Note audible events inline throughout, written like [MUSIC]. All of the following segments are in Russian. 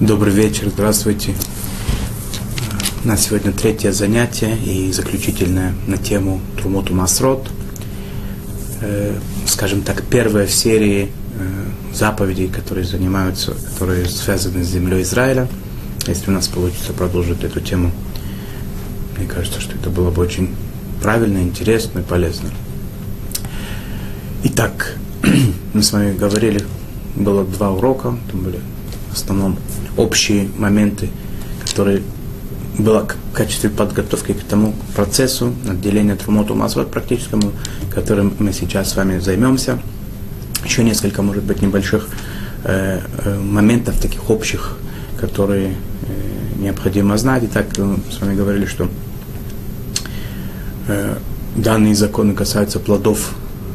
Добрый вечер, здравствуйте. У нас сегодня третье занятие и заключительное на тему Трумоту Масрот. Э, скажем так, первая в серии э, заповедей, которые занимаются, которые связаны с землей Израиля. Если у нас получится продолжить эту тему, мне кажется, что это было бы очень правильно, интересно и полезно. Итак, [CLEARS THROAT] мы с вами говорили, было два урока, там были основном общие моменты, которые было в качестве подготовки к тому процессу отделения Трумоту Масват практическому, которым мы сейчас с вами займемся. Еще несколько, может быть, небольших э, э, моментов, таких общих, которые э, необходимо знать. Итак, мы с вами говорили, что э, данные законы касаются плодов,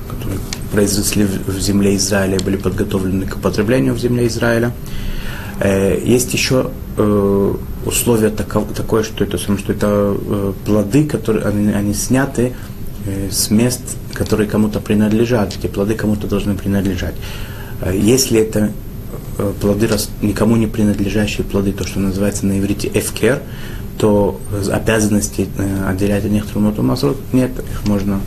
которые произошли в земле Израиля, были подготовлены к употреблению в земле Израиля. Э, есть еще э, условие такое, что это, что это э, плоды, которые они, они сняты с мест, которые кому-то принадлежат. Эти плоды кому-то должны принадлежать. Если это плоды, никому не принадлежащие плоды, то, что называется на иврите эфкер, то обязанности отделять от них трумот нет, их можно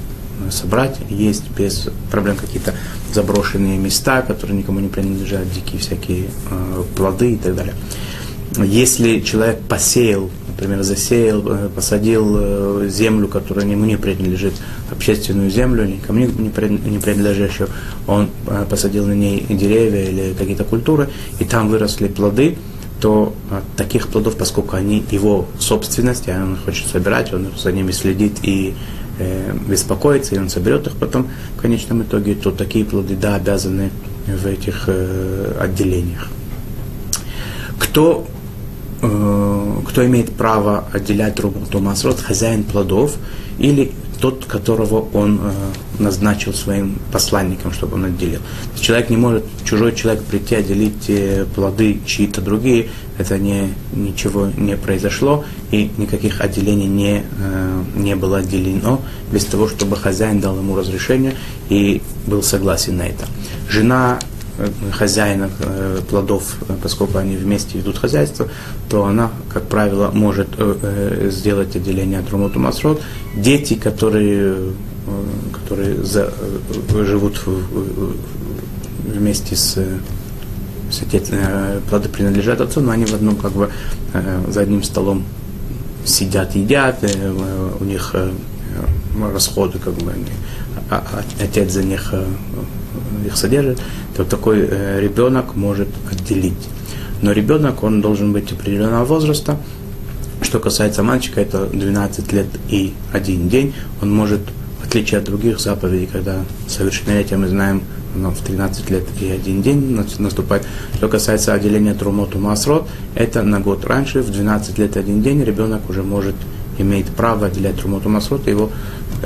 собрать, есть без проблем какие-то заброшенные места, которые никому не принадлежат, дикие всякие э, плоды и так далее. Если человек посеял, например, засеял, э, посадил э, землю, которая ему не принадлежит, общественную землю, никому не, принадлежащую, он э, посадил на ней деревья или какие-то культуры, и там выросли плоды, то таких плодов, поскольку они его собственность, и он хочет собирать, он за ними следит и э, и он соберет их потом в конечном итоге, то такие плоды, да, обязаны в этих э, отделениях. Кто, э, кто имеет право отделять Рубуту Масрот, хозяин плодов или тот, которого он э, назначил своим посланником, чтобы он отделил. Человек не может, чужой человек прийти отделить э, плоды чьи-то другие, это не, ничего не произошло, и никаких отделений не, э, не было отделено, без того, чтобы хозяин дал ему разрешение и был согласен на это. Жена хозяина э, плодов, э, поскольку они вместе ведут хозяйство, то она, как правило, может сделать отделение от Румуту Масрот. Дети, которые, которые за, живут вместе с эти плоды принадлежат отцу, но они в одном как бы за одним столом сидят, едят, у них расходы как бы а, а отец за них их содержит, то такой э, ребенок может отделить. Но ребенок, он должен быть определенного возраста. Что касается мальчика, это 12 лет и один день. Он может, в отличие от других заповедей, когда совершеннолетие мы знаем, оно в 13 лет и один день наступает. Что касается отделения трумоту масрот, это на год раньше, в 12 лет и один день, ребенок уже может имеет право отделять трумоту масрот, его,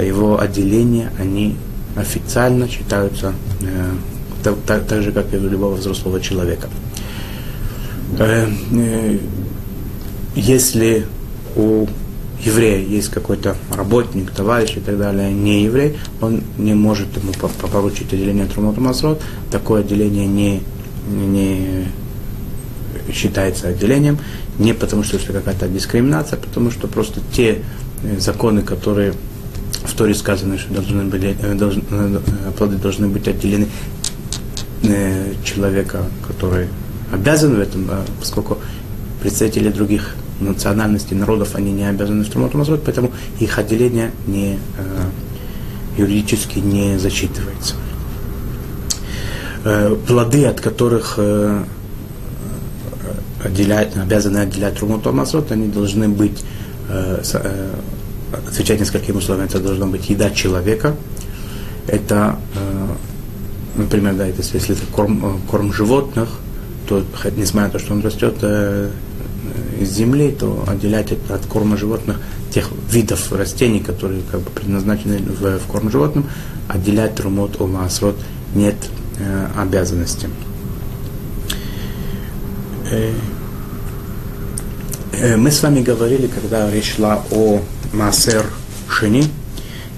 его отделения, они официально считаются э, так, так, так же, как и у любого взрослого человека. Э, э, если у еврея есть какой-то работник, товарищ и так далее, не еврей, он не может ему получить отделение Трумот. Такое отделение не, не считается отделением, не потому что это какая-то дискриминация, а потому что просто те э, законы, которые в Торе сказано, что должны были, э, должны, э, плоды должны быть отделены э, человека, который обязан в этом, поскольку представители других национальностей, народов, они не обязаны в Мазрот, поэтому их отделение не, юридически не засчитывается. Плоды, от которых отделять, обязаны отделять Трумуту Мазрот, они должны быть отвечать нескольким условиям. Это должна быть еда человека. Это, э, например, да, это, если это корм, э, корм животных, то, несмотря на то, что он растет э, из земли, то отделять это от корма животных, тех видов растений, которые как бы предназначены в, в корм животным, отделять трумот от масрот нет э, обязанности. Мы с вами говорили, когда речь шла о Маасер Шини.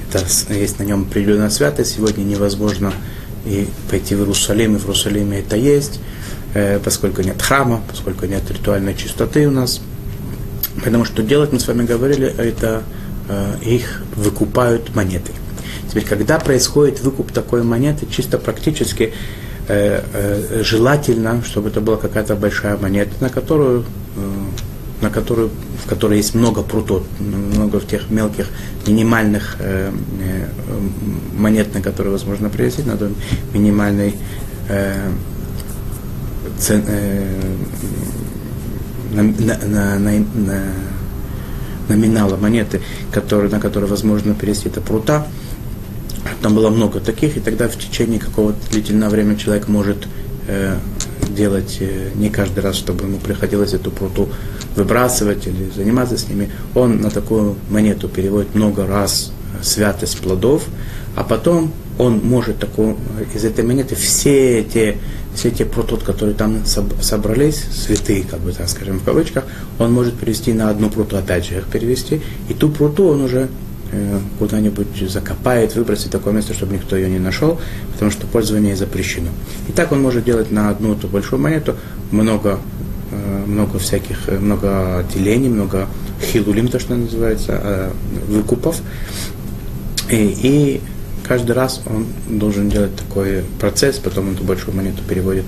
Это, есть на нем определенная святость. Сегодня невозможно и пойти в Иерусалим, и в Иерусалиме это есть. э, поскольку нет храма, поскольку нет ритуальной чистоты у нас. Потому что делать, мы с вами говорили, это э, их выкупают монеты. Теперь, когда происходит выкуп такой монеты, чисто практически э, желательно, чтобы это была какая-то большая монета, на которую, на которую, в которой есть много прутов, много тех мелких минимальных э, э, монет, на которые возможно привести, на той минимальной э, цен, э, на, на, на, на, номинала монеты, который, на которую возможно перевести это прута. Там было много таких, и тогда в течение какого-то длительного времени человек может э, делать э, не каждый раз, чтобы ему приходилось эту пруту выбрасывать или заниматься с ними. Он на такую монету переводит много раз э, святость плодов, а потом он может такую, из этой монеты все эти, все эти прутот, которые там собрались, святые, как бы так скажем, в кавычках, он может перевести на одну пруту, опять же их перевести, и ту пруту он уже э, куда-нибудь закопает, выбросит такое место, чтобы никто ее не нашел, потому что пользование запрещено. И так он может делать на одну эту большую монету много, э, много всяких, э, много отделений, много хилулим, то, что называется, выкупов. И, и каждый раз он должен делать такой процесс, потом эту большую монету переводит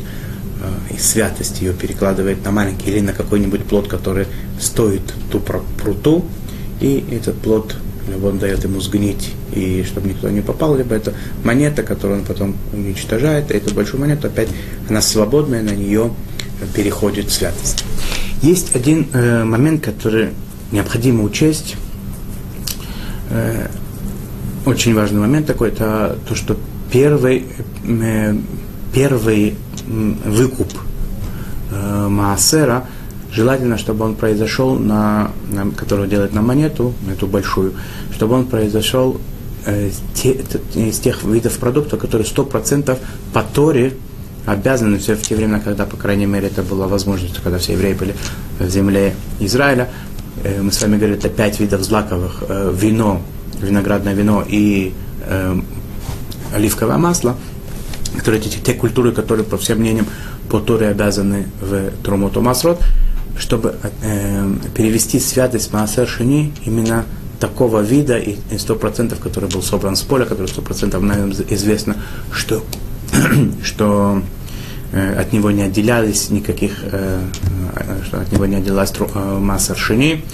э, и святость ее перекладывает на маленький или на какой-нибудь плод, который стоит ту пруту, и этот плод он дает ему сгнить, и чтобы никто не попал, либо это монета, которую он потом уничтожает, и эту большую монету опять, она свободная, на нее переходит святость. Есть один э, момент, который необходимо учесть. Э, очень важный момент такой, это то, что первый, э, первый выкуп э, Маасера, желательно, чтобы он произошел, на, на, который делает на монету, эту большую, чтобы он произошел э, те, из тех видов продуктов, которые 100% по Торе обязаны, все в те времена, когда, по крайней мере, это была возможность, когда все евреи были в земле Израиля, э, мы с вами говорили, это пять видов злаковых, э, вино, виноградное вино и э, оливковое масло, которые те, те культуры, которые, по всем мнениям, по Торе обязаны в Трумоту Масрот, чтобы э, перевести святость Маасер Шини именно такого вида и сто процентов, который был собран с поля, который сто процентов нам известно, что, [CLEARS THROAT] что э, от него не отделялись никаких, э, э что от него не отделялась э, масса шини,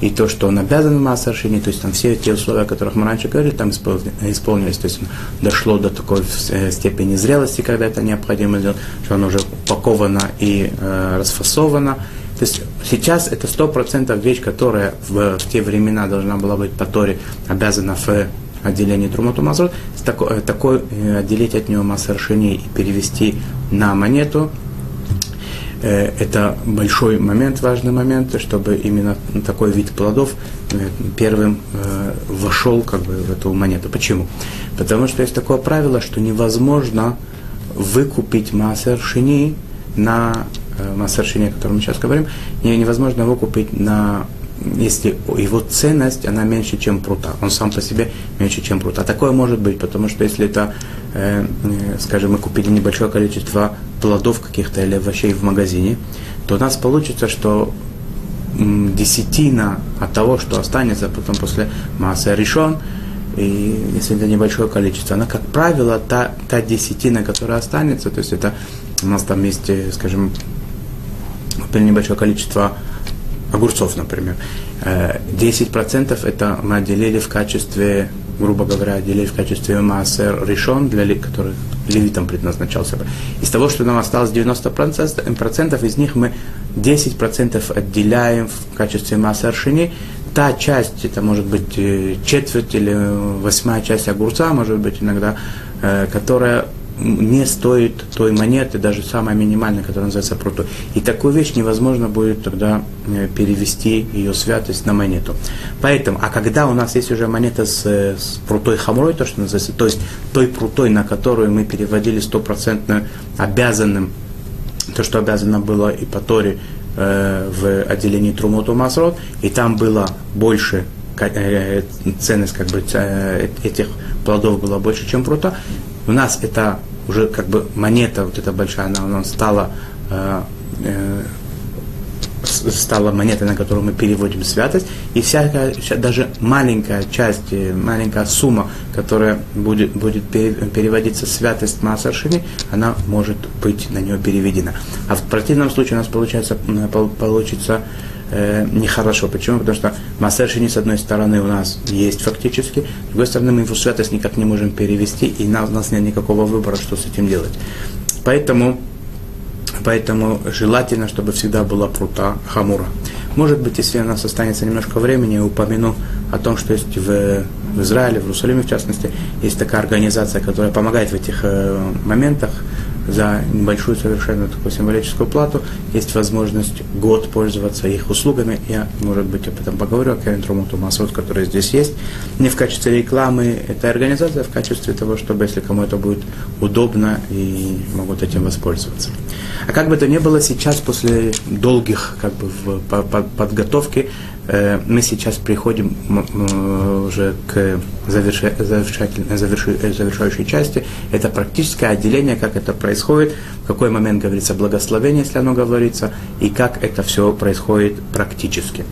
и то, что он обязан в массаршине, то есть там все те условия, о которых мы раньше говорили, там исполнились, то есть дошло до такой э, степени зрелости, когда это необходимо сделать, что оно уже упаковано и э, расфасовано. То есть сейчас это сто процентов вещь, которая в, в те времена должна была быть по Торе обязана в отделении Трумату Мазрот, такой, такой э, отделить от него массаршини и перевести на монету, Э, это большой момент, важный момент, чтобы именно такой вид плодов э, первым э, вошел как бы, в эту монету. Почему? Потому что есть такое правило, что невозможно выкупить массер на массер шини, о котором мы сейчас говорим, невозможно выкупить на если его ценность, она меньше, чем прута. Он сам по себе меньше, чем прута. Такое может быть, потому что если это, э, э, скажем, мы купили небольшое количество плодов каких-то или овощей в магазине, то у нас получится, что десятина от того, что останется потом после массы решен, и если это небольшое количество, она, как правило, та, та десятина, которая останется, то есть это у нас там есть, э, скажем, купили небольшое количество огурцов, например. 10% э, это мы отделили в качестве, грубо говоря, отделили в качестве массер решен, для, который левитам предназначался. Из того, что нам осталось 90%, из них мы 10% отделяем в качестве массер шини. Та часть, это может быть э, четверть или восьмая часть огурца, может быть иногда, э, которая не стоит той монеты, даже самая минимальная, которая называется прутой. И такую вещь невозможно будет тогда э, перевести ее святость на монету. Поэтому, а когда у нас есть уже монета с, с прутой хамрой, то, что называется, то есть той прутой, на которую мы переводили стопроцентно обязанным, то, что обязано было и по Торе э, в отделении Трумоту Масрот, и там было больше э, ценность как бы э, этих плодов была больше, чем прута, у нас это уже как бы монета вот эта большая, она, она стала э, э, стала монета, на которую мы переводим святость, и всякая, даже маленькая часть, э, маленькая сумма, которая будет, будет переводиться святость Маасаршини, она может быть на нее переведена. А в противном случае у нас получается, получится э, нехорошо. Почему? Потому что Маасаршини, с одной стороны, у нас есть фактически, с другой стороны, мы его святость никак не можем перевести, и у нас нет никакого выбора, что с этим делать. Поэтому Поэтому желательно, чтобы всегда была прута хамура. Может быть, если у нас останется немножко времени, я упомяну о том, что есть в, в Израиле, в Иерусалиме в частности, есть такая организация, которая помогает в этих э, моментах за небольшую совершенно такую символическую плату. Есть возможность год пользоваться их услугами. Я, может быть, об этом поговорю, о Кевин Трумуту Масот, который здесь есть. Не в качестве рекламы этой организации, а в качестве того, чтобы, если кому это будет удобно и могут этим воспользоваться. А как бы то ни было, сейчас, после долгих как бы, в, по, по, подготовки, э, мы сейчас приходим уже к заверши, заверши, завершающей части. Это практическое отделение, как это происходит, в какой момент говорится благословение, если оно говорится, и как это все происходит практически.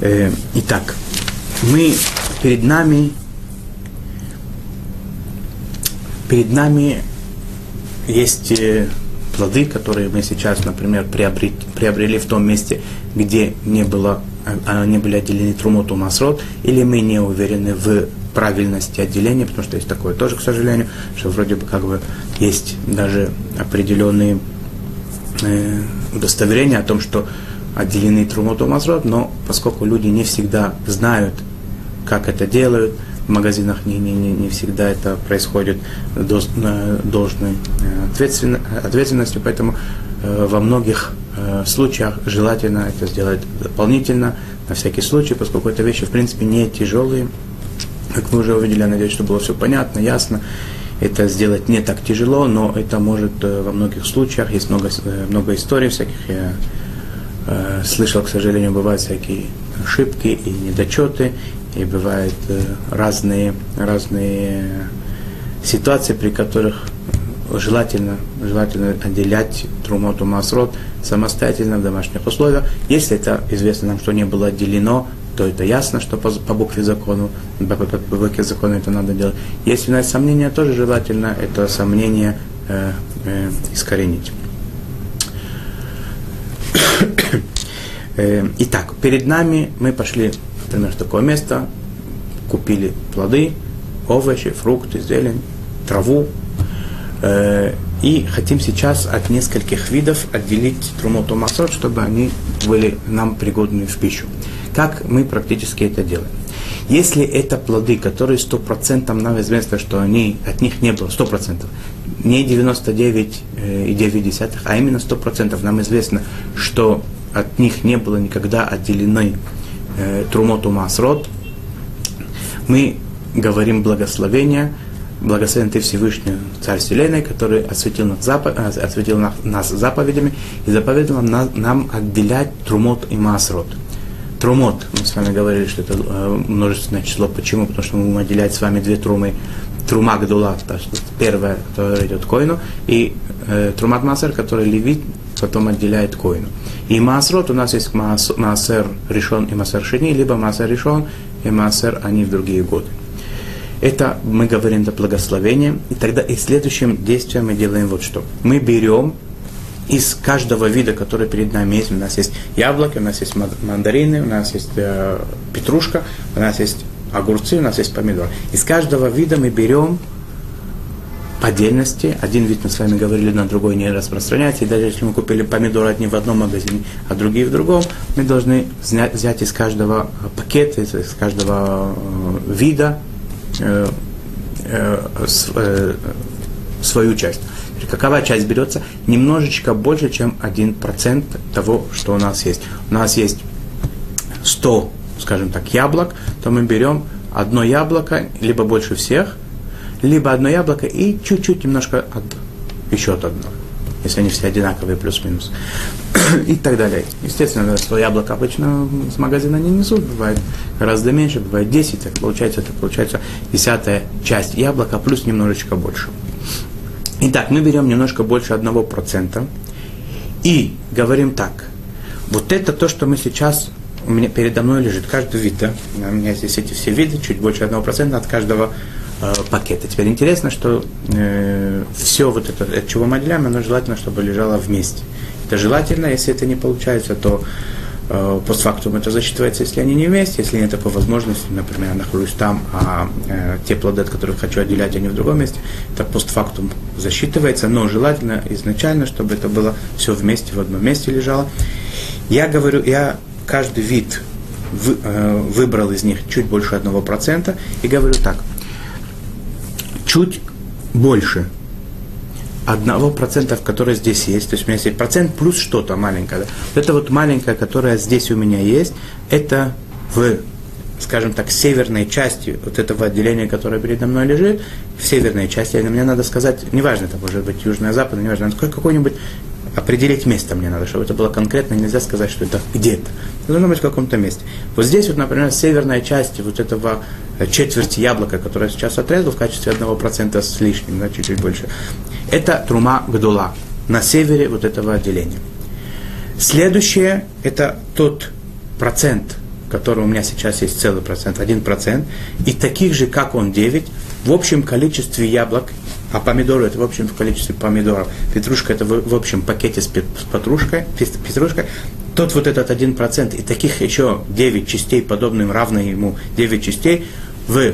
Э, итак, мы перед нами перед нами есть э, плоды, которые мы сейчас, например, приобрели, приобрели в том месте, где не, было, а, не были отделены трумот и масрот, или мы не уверены в правильности отделения, потому что есть такое тоже, к сожалению, что вроде бы как бы есть даже определенные э, удостоверения о том, что отделены трумот и масрот, но поскольку люди не всегда знают, как это делают, в магазинах не, не, не, не всегда это происходит должной э, ответственностью, поэтому э, во многих э, случаях желательно это сделать дополнительно, на всякий случай, поскольку это вещи, в принципе, не тяжелые. Как вы уже увидели, я надеюсь, что было все понятно, ясно. Это сделать не так тяжело, но это может во многих случаях, есть много, много историй всяких, я э, слышал, к сожалению, бывают всякие ошибки и недочеты, и бывают э, разные, разные ситуации, при которых желательно, желательно отделять трумоту масрот самостоятельно в домашних условиях. Если это известно нам, что не было отделено, то это ясно, что по, по букве закона, по, по, по букве закона это надо делать. Если у нас сомнения, тоже желательно это сомнение э, э, искоренить. Э, итак, перед нами мы пошли например, в такое место, купили плоды, овощи, фрукты, зелень, траву, э, и хотим сейчас от нескольких видов отделить трумоту масот, чтобы они были нам пригодны в пищу. Как мы практически это делаем? Если это плоды, которые 100% нам известно, что они, от них не было, 100%, не 99,9, а именно 100% нам известно, что от них не было никогда отделены э, Трумоту Масрот, мы говорим благословение, благословен ты Всевышний Царь Вселенной, который осветил нас, запо- э, осветил нас заповедями и заповедовал нам, отделять Трумот и Масрот. Трумот, мы с вами говорили, что это э, множественное число. Почему? Потому что мы будем отделять с вами две трумы. Трума Гдула, то есть первая, которая идет коину, и э, Трумат Масер, который левит, потом отделяет коину. И Маасрот у нас есть Маасер решен и Маасер Шини, либо Маасер решен и Маасер они в другие годы. Это мы говорим до благословения. И тогда и следующим действием мы делаем вот что. Мы берем из каждого вида, который перед нами есть, у нас есть яблоки, у нас есть мандарины, у нас есть э, петрушка, у нас есть огурцы, у нас есть помидоры. Из каждого вида мы берем по отдельности. Один вид мы с вами говорили, на другой не распространяется. И даже если мы купили помидоры одни в одном магазине, а другие в другом, мы должны взять, из каждого пакета, из, из каждого э, вида э, э, э, свою часть. Какова часть берется? Немножечко больше, чем 1% того, что у нас есть. У нас есть 100, скажем так, яблок, то мы берем одно яблоко, либо больше всех – либо одно яблоко и чуть-чуть немножко от, еще от одного, если они все одинаковые, плюс-минус, и так далее. Естественно, что яблоко обычно с магазина не несут, бывает гораздо меньше, бывает 10, так получается, это получается десятая часть яблока, плюс немножечко больше. Итак, мы берем немножко больше одного процента и говорим так. Вот это то, что мы сейчас, у меня передо мной лежит, каждый вид, да? У меня здесь эти все виды, чуть больше одного процента от каждого э, пакета. Теперь интересно, что э, все вот это, от чего мы отделяем, оно желательно, чтобы лежало вместе. Это желательно, если это не получается, то постфактум это засчитывается, если они не вместе, если нет по возможности, например, я нахожусь там, а э, те плоды, от которых хочу отделять, они в другом месте, это постфактум засчитывается, но желательно изначально, чтобы это было все вместе, в одном месте лежало. Я говорю, я каждый вид э, выбрал из них чуть больше одного процента и говорю так, чуть больше одного процента, который здесь есть, то есть у меня есть процент плюс что-то маленькое. Да? Вот это вот маленькое, которое здесь у меня есть, это в, скажем так, северной части вот этого отделения, которое передо мной лежит, в северной части, мне надо сказать, неважно, это может быть южная, западная, неважно, какой-нибудь определить место мне надо, чтобы это было конкретно, нельзя сказать, что это где-то. Это должно быть в каком-то месте. Вот здесь вот, например, северная часть вот этого э, четверти яблока, которое я сейчас отрезал в качестве одного процента с лишним, да, чуть-чуть больше, это трума гдула на севере вот этого отделения. Следующее – это тот процент, который у меня сейчас есть целый процент, один процент, и таких же, как он, 9, в общем количестве яблок а помидоры это в общем в количестве помидоров. Петрушка это в, в общем пакете с петрушкой, петрушкой. Тот вот этот один процент и таких еще 9 частей, подобным, равной ему 9 частей, в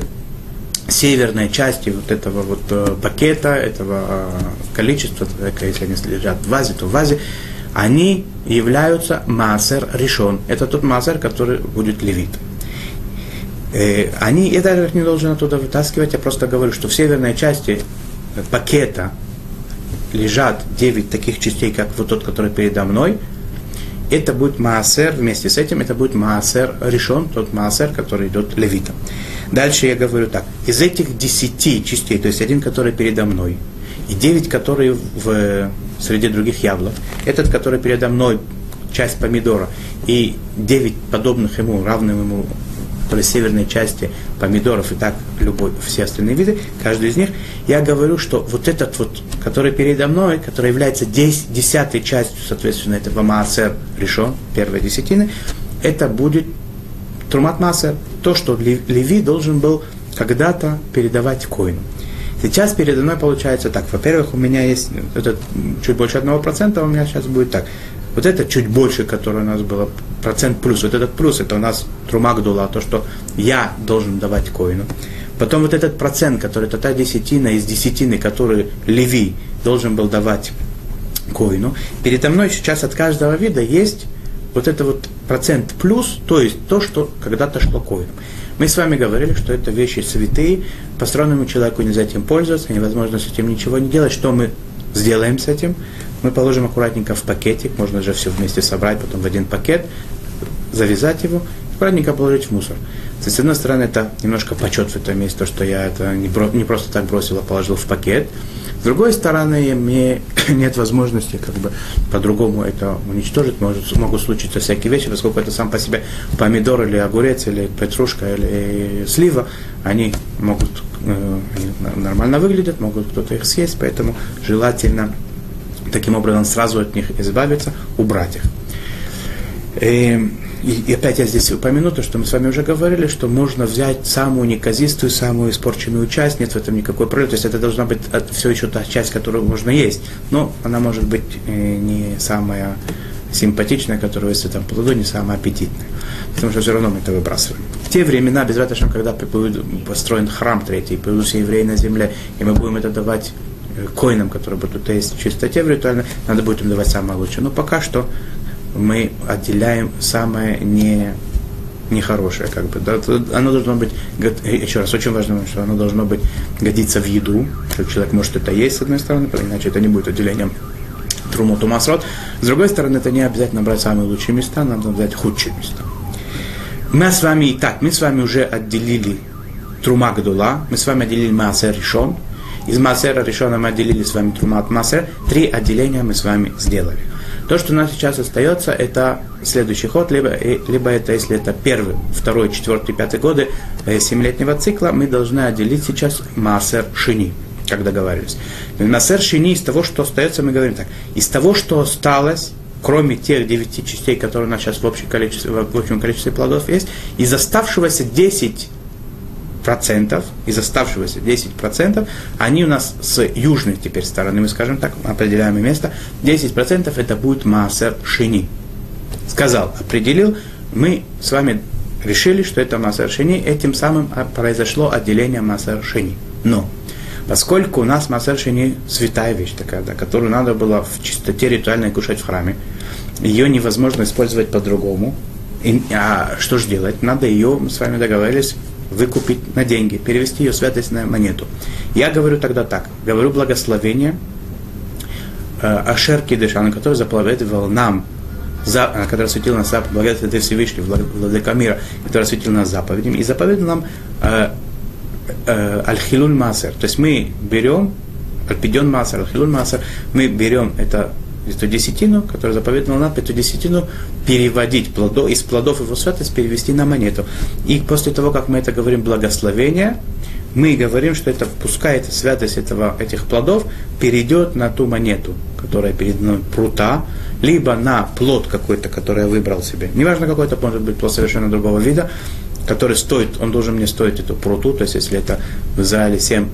северной части вот этого вот э, пакета, этого э, количества, если они лежат в вазе, то в вазе, они являются маасер решен. Это тот маасер, который будет левит. Э, они, я даже не должен оттуда вытаскивать, я просто говорю, что в северной части пакета лежат 9 таких частей, как вот тот, который передо мной, это будет маасер, вместе с этим это будет маасер решен, тот маасер, который идет левитом. Дальше я говорю так, из этих 10 частей, то есть один, который передо мной, и 9, которые в, среди других яблок, этот, который передо мной, часть помидора, и 9 подобных ему, равным ему есть северной части помидоров и так любой, все остальные виды, каждый из них, я говорю, что вот этот вот, который передо мной, который является дес, десятой частью, соответственно, этого маасер решен, первой десятины, это будет трумат маасер, то, что Леви должен был когда-то передавать коину. Сейчас передо мной получается так. Во-первых, у меня есть это чуть больше одного процента, у меня сейчас будет так. Вот это чуть больше, которое у нас было, процент плюс. Вот этот плюс, это у нас трумак дула, то, что я должен давать коину. Потом вот этот процент, который это та десятина из десятины, который Леви должен был давать коину. Передо мной сейчас от каждого вида есть вот это вот процент плюс, то есть то, что когда-то шло коину. Мы с вами говорили, что это вещи святые, построенному человеку нельзя этим пользоваться, невозможно с этим ничего не делать. Что мы сделаем с этим? Мы положим аккуратненько в пакетик, можно же все вместе собрать, потом в один пакет, завязать его, аккуратненько положить в мусор. С одной стороны, это немножко почет в этом месте, то, что я это не, бро, не просто так бросил, а положил в пакет. С другой стороны, мне [COUGHS] нет возможности как бы по-другому это уничтожить. Может, могут случиться всякие вещи, поскольку это сам по себе помидор или огурец, или петрушка, или слива, они могут э, нормально выглядят, могут кто-то их съесть, поэтому желательно таким образом сразу от них избавиться, убрать их. И, и опять я здесь упомяну то, что мы с вами уже говорили, что можно взять самую неказистую, самую испорченную часть, нет в этом никакой проблемы, то есть это должна быть все еще та часть, которую можно есть, но она может быть э, не самая симпатичная, которая есть в этом плоду, не самая аппетитная, потому что все равно мы это выбрасываем. В те времена, без раташем, когда построен храм третий, появились евреи на земле, и мы будем это давать коинам, которые будут есть в чистоте в ритуальной, надо будет им давать самое лучшее. Но пока что мы отделяем самое не нехорошее, как бы, да, оно должно быть, еще раз, очень важно, что оно должно быть, годиться в еду, что человек может это есть, с одной стороны, иначе это не будет отделением труму тумасрот. С другой стороны, это не обязательно брать самые лучшие места, надо взять худшие места. Мы с вами и так, мы с вами уже отделили трума гдула, мы с вами отделили маасер решен, из Масера решена мы отделили с вами Трумат Масер. Три отделения мы с вами сделали. То, что у нас сейчас остается, это следующий ход, либо, либо это, если это первый, второй, четвертый, пятый годы э, семилетнего цикла, мы должны отделить сейчас Масер Шини. как договаривались. Масер шини из того, что остается, мы говорим так. Из того, что осталось, кроме тех девяти частей, которые у нас сейчас в общем количестве, в общем количестве плодов есть, из оставшегося 10 процентов, из оставшегося 10 процентов, они у нас с южной теперь стороны, мы скажем так, определяемое место, 10 процентов это будет массер шини. Сказал, определил, мы с вами решили, что это массер шини, этим самым произошло отделение массер шини. Но Поскольку у нас Масер Шини святая вещь такая, да, которую надо было в чистоте ритуальной кушать в храме, ее невозможно использовать по-другому. И, а что же делать? Надо ее, мы с вами договорились, выкупить на деньги, перевести ее святость на монету. Я говорю тогда так, говорю благословение э, Ашер который заповедовал нам, за, который светил нас заповедь, благодаря ты Всевышний, Владыка мира, который светил нас заповедями, и заповедовал нам э, э, масер. То есть мы берем, альпиден масер, аль-хилуль масер, мы берем это эту десятину, которую заповедовал нам, эту десятину переводить плодо, из плодов его святость перевести на монету. И после того, как мы это говорим благословение, мы говорим, что это пускай эта святость этого, этих плодов перейдет на ту монету, которая перед мной прута, либо на плод какой-то, который я выбрал себе. Неважно, какой это может быть плод совершенно другого вида, который стоит, он должен мне стоить эту пруту, то есть если это в Израиле 7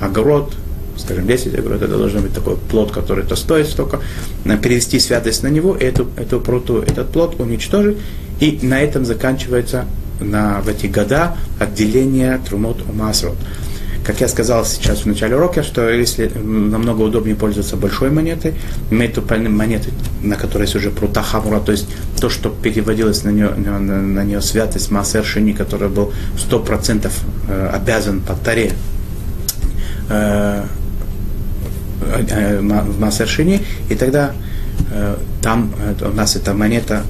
огород, скажем, 10 огород, это должен быть такой плод, который это стоит столько, перевести святость на него, эту, эту пруту, этот плод уничтожить, и на этом заканчивается на, в эти года отделение трумот у масрот. Как я сказал сейчас в начале урока, что если намного удобнее пользоваться большой монетой, иметь ту монету, на которой есть уже прута хамура, то есть то, что переводилось на нее, на, на нее святость Маасер Шини, который был 100% э, обязан по таре. Э, э, в Маасер Шини, и тогда там у нас эта монета,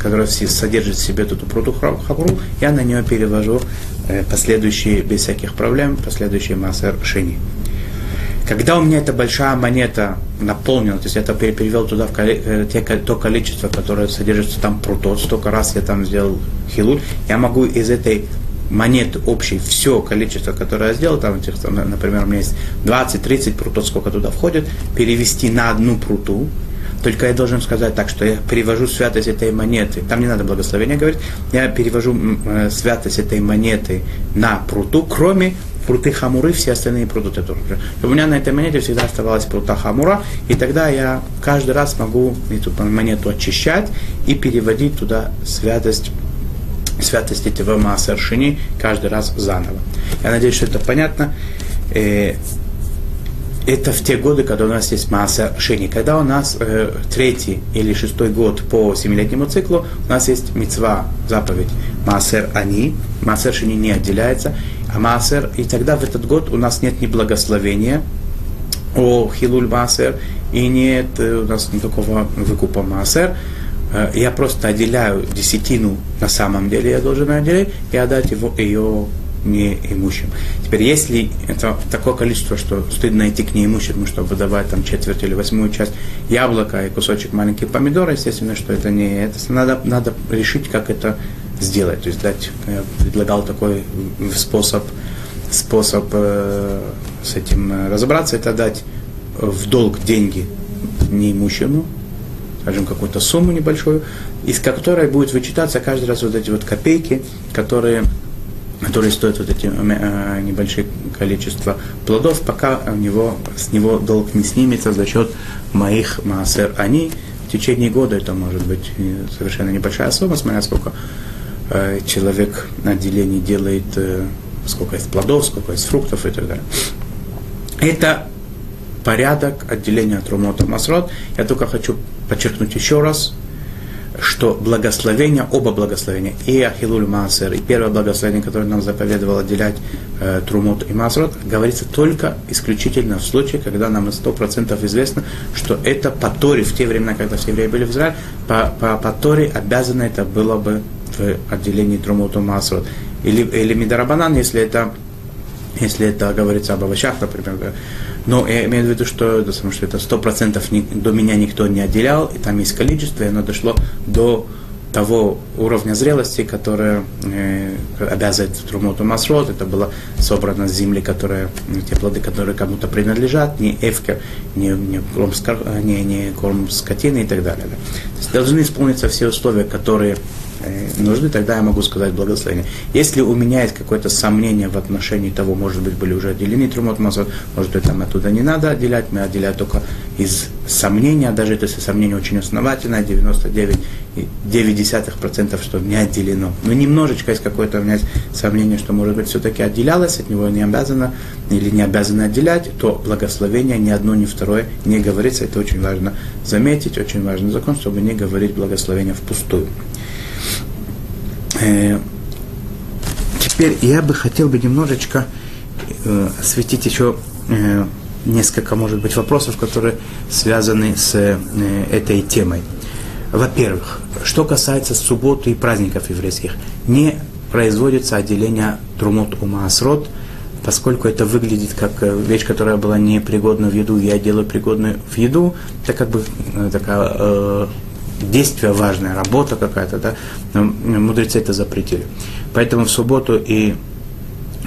которая содержит в себе эту пруту хабру, я на нее перевожу Э, последующие, без всяких проблем, последующие массы шини. Когда у меня эта большая монета наполнена, то есть я это перевел туда в э, те, то количество, которое содержится там прутот, столько раз я там сделал хилуль, я могу из этой монеты общей, все количество, которое я сделал, там, например, у меня есть 20-30 прутот, сколько туда входит, перевести на одну пруту, только я должен сказать так, что я перевожу святость этой монеты. Там не надо благословения говорить. Я перевожу э, святость этой монеты на пруту, кроме пруты хамуры, все остальные пруты тоже. У меня на этой монете всегда оставалась прута хамура, и тогда я каждый раз могу эту монету очищать и переводить туда святость святость этого Маасаршини каждый раз заново. Я надеюсь, что это понятно. Э, это в те годы, когда у нас есть масса шени. Когда у нас э, третий или шестой год по семилетнему циклу, у нас есть мецва, заповедь массер они, массер шени не отделяется, а массер, и тогда в этот год у нас нет ни благословения о хилуль массер, и нет э, у нас никакого выкупа массер, э, я просто отделяю десятину на самом деле, я должен отделять и отдать его, ее неимущим. Теперь, если это такое количество, что стыдно идти к неимущему, чтобы выдавать там четверть или восьмую часть яблока и кусочек маленьких помидора, естественно, что это не это. Надо, надо решить, как это сделать. То есть дать, я предлагал такой способ, способ э, с этим э, разобраться, это дать в долг деньги неимущему, скажем, какую-то сумму небольшую, из которой будет вычитаться каждый раз вот эти вот копейки, которые которые стоят вот эти э, небольшие количества плодов, пока у него, с него долг не снимется за счет моих массер. Они в течение года, это может быть совершенно небольшая сумма, смотря сколько э, человек на отделении делает, э, сколько есть плодов, сколько есть фруктов и так далее. Это порядок отделения от румота масрот. Я только хочу подчеркнуть еще раз, что благословение, оба благословения, и Ахилуль Маасер, и первое благословение, которое нам заповедовал отделять э, Трумот и Масрот, говорится только исключительно в случае, когда нам сто процентов известно, что это по Торе, в те времена, когда все евреи были в Израиле, по, по, по Торе обязано это было бы в отделении Трумот и Масрот. Или, или Мидарабанан, если это если это говорится об овощах, например, но я имею в виду, что, да, что это сто процентов до меня никто не отделял, и там есть количество, и оно дошло до того уровня зрелости, которое э, обязывает Трумоту Масрот. Это было собрано с земли, которые, те плоды, которые кому-то принадлежат, не эвкер, не, не, корм, не, не корм скотины и так далее. Да. То есть должны исполниться все условия, которые нужды, тогда я могу сказать благословение. Если у меня есть какое-то сомнение в отношении того, может быть, были уже отделены трумот мазот, может быть, там оттуда не надо отделять, мы отделяем только из сомнения, даже если сомнение очень основательное, 99,9%, что не отделено. Но немножечко есть какое-то у меня есть сомнение, что, может быть, все-таки отделялось, от него не обязано или не обязано отделять, то благословение ни одно, ни второе не говорится. Это очень важно заметить, очень важный закон, чтобы не говорить благословение впустую. Э, теперь я бы хотел бы немножечко э, осветить еще э, несколько, может быть, вопросов, которые связаны с этой темой. Во-первых, что касается субботы и праздников еврейских, не производится отделение трумот у поскольку это выглядит как вещь, которая была непригодна в еду, я делаю пригодную в еду, это как бы такая действие важное, работа какая-то, да, мудрецы это запретили. Поэтому в субботу и,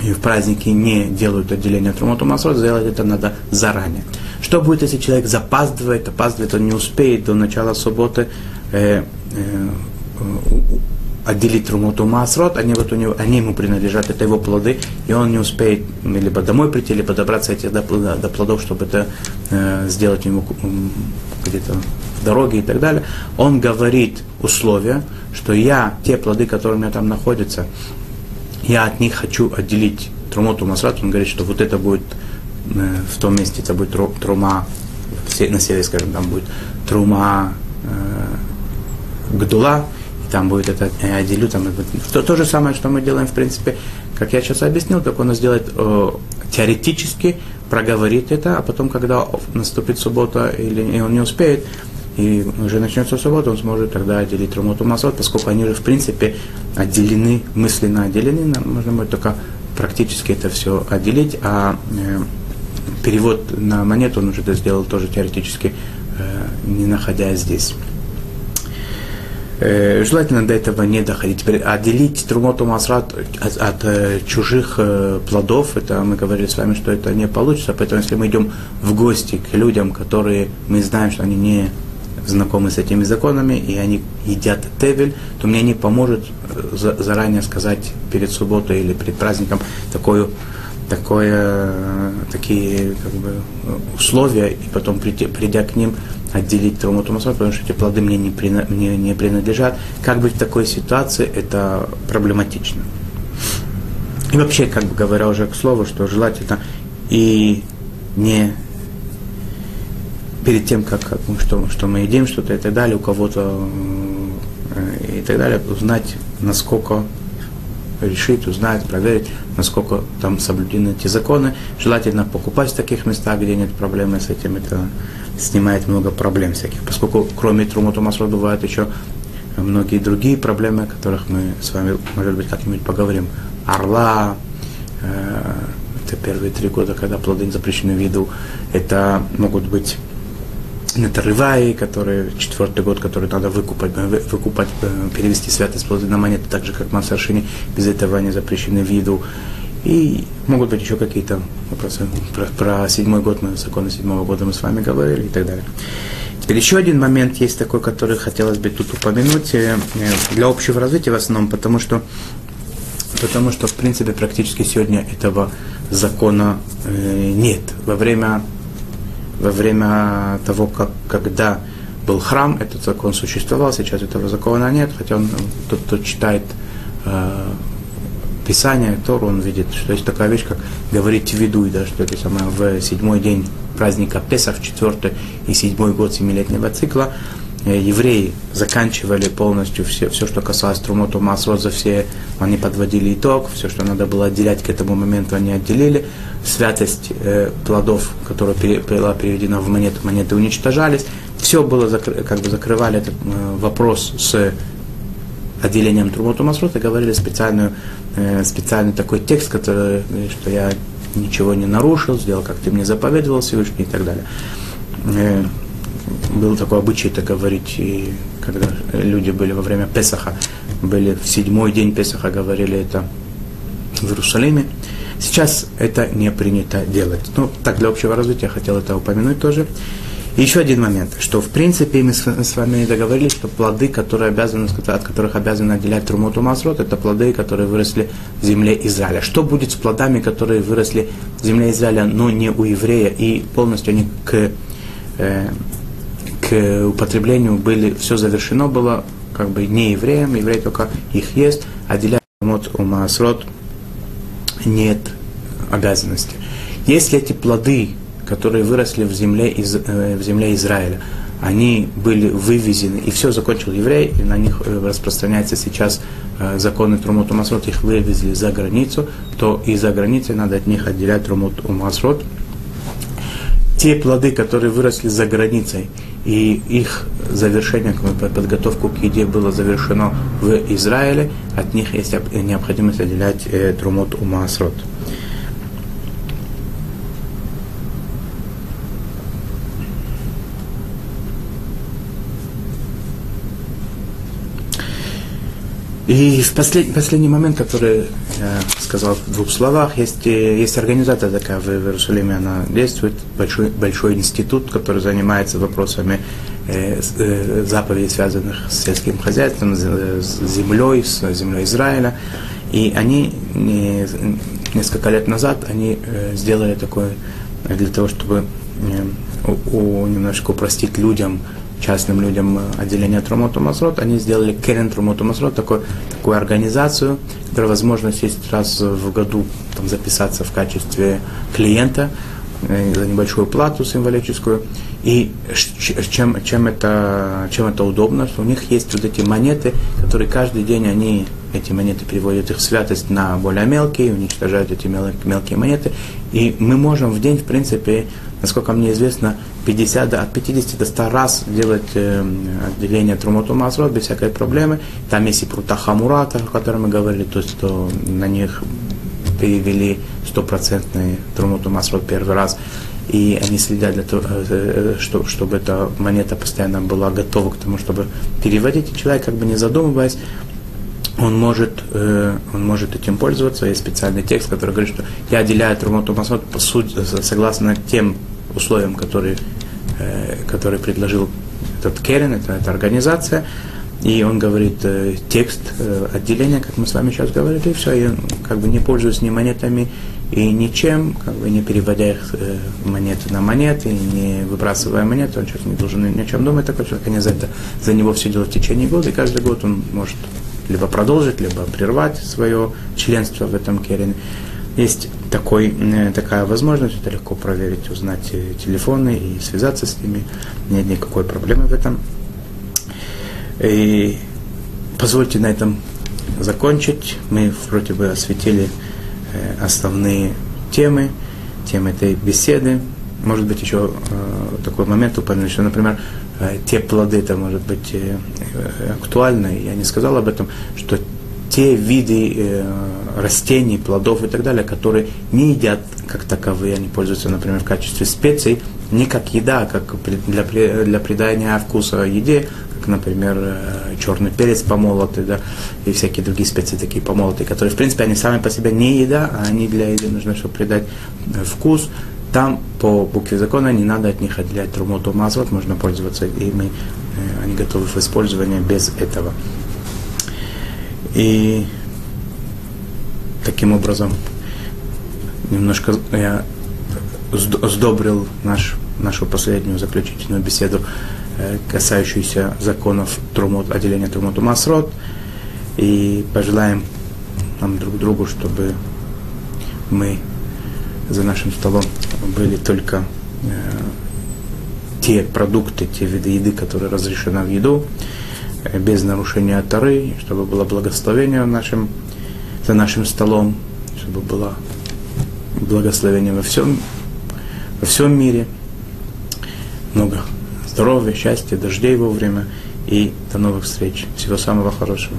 и в праздники не делают отделение от Румоту Масрот, сделать это надо заранее. Что будет, если человек запаздывает, опаздывает, он не успеет до начала субботы э, э, отделить Румоту Масрот, они, вот у него, они ему принадлежат, это его плоды, и он не успеет либо домой прийти, либо добраться этих до, до плодов, чтобы это э, сделать ему где-то дороги и так далее, он говорит условия, что я, те плоды, которые у меня там находятся, я от них хочу отделить трумоту масрат, он говорит, что вот это будет э, в том месте, это будет трума, на севере, скажем, там будет трума э, гдула, там будет это, я отделю, там, то, то же самое, что мы делаем, в принципе, как я сейчас объяснил, только он сделает э, теоретически, проговорит это, а потом, когда наступит суббота или он не успеет, и уже начнется суббота, он сможет тогда отделить Трумоту Масот, поскольку они уже в принципе отделены, мысленно отделены, нам можно будет только практически это все отделить, а э, перевод на монету он уже это сделал тоже теоретически, э, не находясь здесь. Э, желательно до этого не доходить. Теперь отделить трумоту масрат от, от э, чужих э, плодов, это мы говорили с вами, что это не получится, поэтому если мы идем в гости к людям, которые мы знаем, что они не знакомы с этими законами, и они едят тевель, то мне не поможет заранее сказать перед субботой или перед праздником такое, такое, такие как бы, условия, и потом прийти, придя к ним, отделить Талмуд Масот, потому что эти плоды мне не, прина, мне не принадлежат. Как быть в такой ситуации, это проблематично. И вообще, как бы говоря уже к слову, что желательно и не перед тем, как, как что, что мы едим, что-то и так далее, у кого-то э, и так далее, узнать, насколько решить, узнать, проверить, насколько там соблюдены эти законы. Желательно покупать в таких местах, где нет проблемы с этим. Это снимает много проблем всяких. Поскольку кроме Трумуту Масро бывают еще многие другие проблемы, о которых мы с вами, может быть, как-нибудь поговорим. Орла, э, это первые три года, когда плоды запрещены в виду. Это могут быть Натарываи, который четвертый год, который надо выкупать, э, выкупать э, перевести святость плоды на монеты, так же как Мансаршини, без этого они запрещены в виду. И могут быть еще какие-то вопросы. Про, про седьмой год, мы законы седьмого года мы с вами говорили и так далее. Теперь еще один момент есть такой, который хотелось бы тут упомянуть э, для общего развития в основном, потому что, потому что в принципе практически сегодня этого закона нет. Во время во время того, как, когда был храм, этот закон существовал, сейчас этого закона нет, хотя он, тот, кто читает э, Писание, Тору, он видит, что есть такая вещь, как говорить виду, да, что это самое в седьмой день праздника Песах, четвертый и седьмой год семилетнего цикла, евреи заканчивали полностью все, все что касалось Трумоту Масрот, за все они подводили итог, все, что надо было отделять к этому моменту, они отделили. Святость э, плодов, которая была переведена в монету, монеты уничтожались. Все было, как бы закрывали этот э, вопрос с отделением Трумоту Масрот и говорили специальную, э, специальный такой текст, который, э, что я ничего не нарушил, сделал, как ты мне заповедовал Всевышний и так далее. Был такой обычай это говорить, и когда люди были во время Песаха, были в седьмой день Песаха, говорили это в Иерусалиме. Сейчас это не принято делать. Ну, так для общего развития хотел это упомянуть тоже. И еще один момент, что в принципе мы с вами договорились, что плоды, которые обязаны, от которых обязаны отделять Трумоту Масрот, это плоды, которые выросли в земле Израиля. Что будет с плодами, которые выросли в земле Израиля, но не у еврея, и полностью они к, э, к употреблению были, все завершено было как бы не евреям, евреи только их есть, отделять Трумот у Масрот нет обязанности. Если эти плоды которые выросли в земле, из, э, в земле Израиля. Они были вывезены, и все закончил еврей, и на них э, распространяется сейчас э, законы Трумот Умасрот, их вывезли за границу, то и за границей надо от них отделять Трумот Умасрот. Те плоды, которые выросли за границей, и их завершение, подготовку к еде было завершено в Израиле, от них есть необходимость отделять Трумот Умасрот. И в послед, последний момент, который я сказал в двух словах, есть, э, есть организация такая в Иерусалиме, она действует, большой, большой институт, который занимается вопросами э, э, заповедей, связанных с сельским хозяйством, с землей, с землей Израиля. И они не, несколько лет назад они э, сделали такое для того, чтобы э, у, у, немножко упростить людям частным людям отделения Трумоту Масрот, они сделали Керен Трумоту Масрот, такой, такую организацию, которая возможность есть раз в году там, записаться в качестве клиента э, за небольшую плату символическую. И чем, чем, это, чем это удобно, что у них есть вот эти монеты, которые каждый день они, эти монеты переводят их святость на более мелкие, уничтожают эти мелкие монеты. И мы можем в день, в принципе, насколько мне известно, 50, от 50 до 100 раз делать э, отделение Трумоту Масрот без всякой проблемы. Там есть и прута Хамурата, о котором мы говорили, то есть что на них перевели стопроцентный Трумоту Масрот первый раз. И они следят для того, э, э, что, чтобы эта монета постоянно была готова к тому, чтобы переводить. И человек, как бы не задумываясь, он может, э, он может этим пользоваться. Есть специальный текст, который говорит, что я отделяю Трумоту Масрот по сути, согласно тем условиям, которые, э, которые предложил этот Керен, это, эта организация, и он говорит э, текст э, отделения, как мы с вами сейчас говорили, и все, и как бы не пользуясь ни монетами и ничем, как бы не переводя их э, монеты на монеты, не выбрасывая монеты, он сейчас не должен ни о чем думать, такой человек, они за это, за него все делают в течение года, и каждый год он может либо продолжить, либо прервать свое членство в этом Керене. Есть такой, э, такая возможность, это легко проверить, узнать э, телефоны и связаться с ними. Нет никакой проблемы в этом. И позвольте на этом закончить. Мы вроде бы осветили э, основные темы, темы этой беседы. Может быть, еще такой момент упомянуть, что, например, те плоды, это может быть актуально, я не сказал об этом, что те виды э, растений, плодов и так далее, которые не едят как таковые, они пользуются, например, в качестве специй, не как еда, а как для, для придания вкуса еде, как, например, э, черный перец помолотый, да, и всякие другие специи такие помолотые, которые, в принципе, они сами по себе не еда, а они для еды нужны, чтобы придать э, вкус. Там по букве закона не надо от них отделять трумоту мазот, можно пользоваться ими, э, они готовы в использовании без этого. И таким образом немножко я сдобрил наш, нашу последнюю заключительную беседу, э, касающуюся законов трумот, отделения Трумот Масрот. И пожелаем нам друг другу, чтобы мы за нашим столом были только э, те продукты, те виды еды, которые разрешены в еду, без нарушения Тары, чтобы было благословение нашим, за нашим столом, чтобы было благословение во всем, во всем мире. Много здоровья, счастья, дождей вовремя и до новых встреч. Всего самого хорошего.